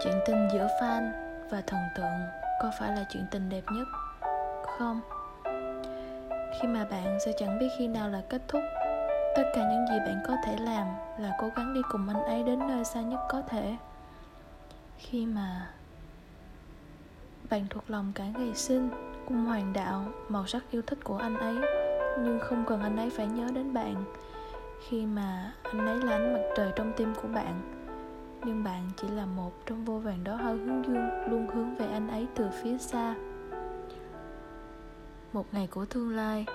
chuyện tình giữa fan và thần tượng có phải là chuyện tình đẹp nhất không? Khi mà bạn sẽ chẳng biết khi nào là kết thúc. Tất cả những gì bạn có thể làm là cố gắng đi cùng anh ấy đến nơi xa nhất có thể. Khi mà bạn thuộc lòng cả ngày sinh, cung hoàng đạo, màu sắc yêu thích của anh ấy, nhưng không cần anh ấy phải nhớ đến bạn. Khi mà anh ấy là ánh mặt trời trong tim của bạn nhưng bạn chỉ là một trong vô vàn đó hơi hướng dương luôn hướng về anh ấy từ phía xa. Một ngày của tương lai,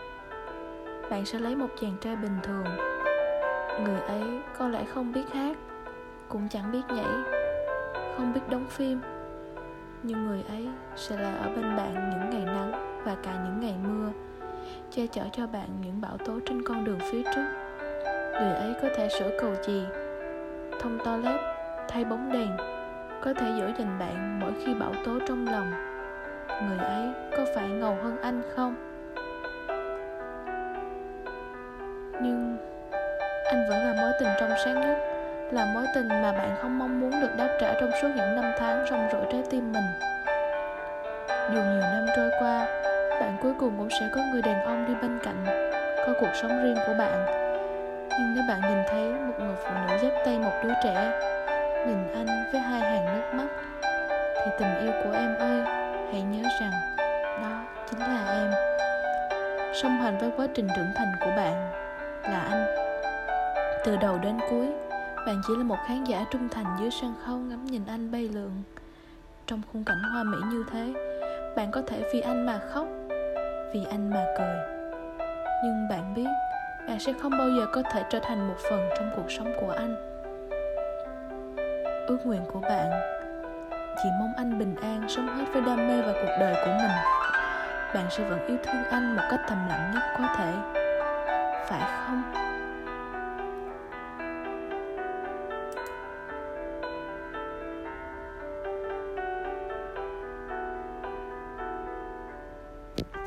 bạn sẽ lấy một chàng trai bình thường. Người ấy có lẽ không biết hát, cũng chẳng biết nhảy, không biết đóng phim. Nhưng người ấy sẽ là ở bên bạn những ngày nắng và cả những ngày mưa, che chở cho bạn những bão tố trên con đường phía trước. Người ấy có thể sửa cầu chì, thông toilet thay bóng đèn, có thể giữ dành bạn mỗi khi bão tố trong lòng. Người ấy có phải ngầu hơn anh không? Nhưng anh vẫn là mối tình trong sáng nhất, là mối tình mà bạn không mong muốn được đáp trả trong suốt những năm tháng rong rỗi trái tim mình. Dù nhiều năm trôi qua, bạn cuối cùng cũng sẽ có người đàn ông đi bên cạnh, có cuộc sống riêng của bạn. Nhưng nếu bạn nhìn thấy một người phụ nữ dắt tay một đứa trẻ nhìn anh với hai hàng nước mắt. Thì tình yêu của em ơi, hãy nhớ rằng đó chính là em. Song hành với quá trình trưởng thành của bạn là anh. Từ đầu đến cuối, bạn chỉ là một khán giả trung thành dưới sân khấu ngắm nhìn anh bay lượn. Trong khung cảnh hoa mỹ như thế, bạn có thể vì anh mà khóc, vì anh mà cười. Nhưng bạn biết, bạn sẽ không bao giờ có thể trở thành một phần trong cuộc sống của anh ước nguyện của bạn. Chỉ mong anh bình an sống hết với đam mê và cuộc đời của mình. Bạn sẽ vẫn yêu thương anh một cách thầm lặng nhất có thể. Phải không?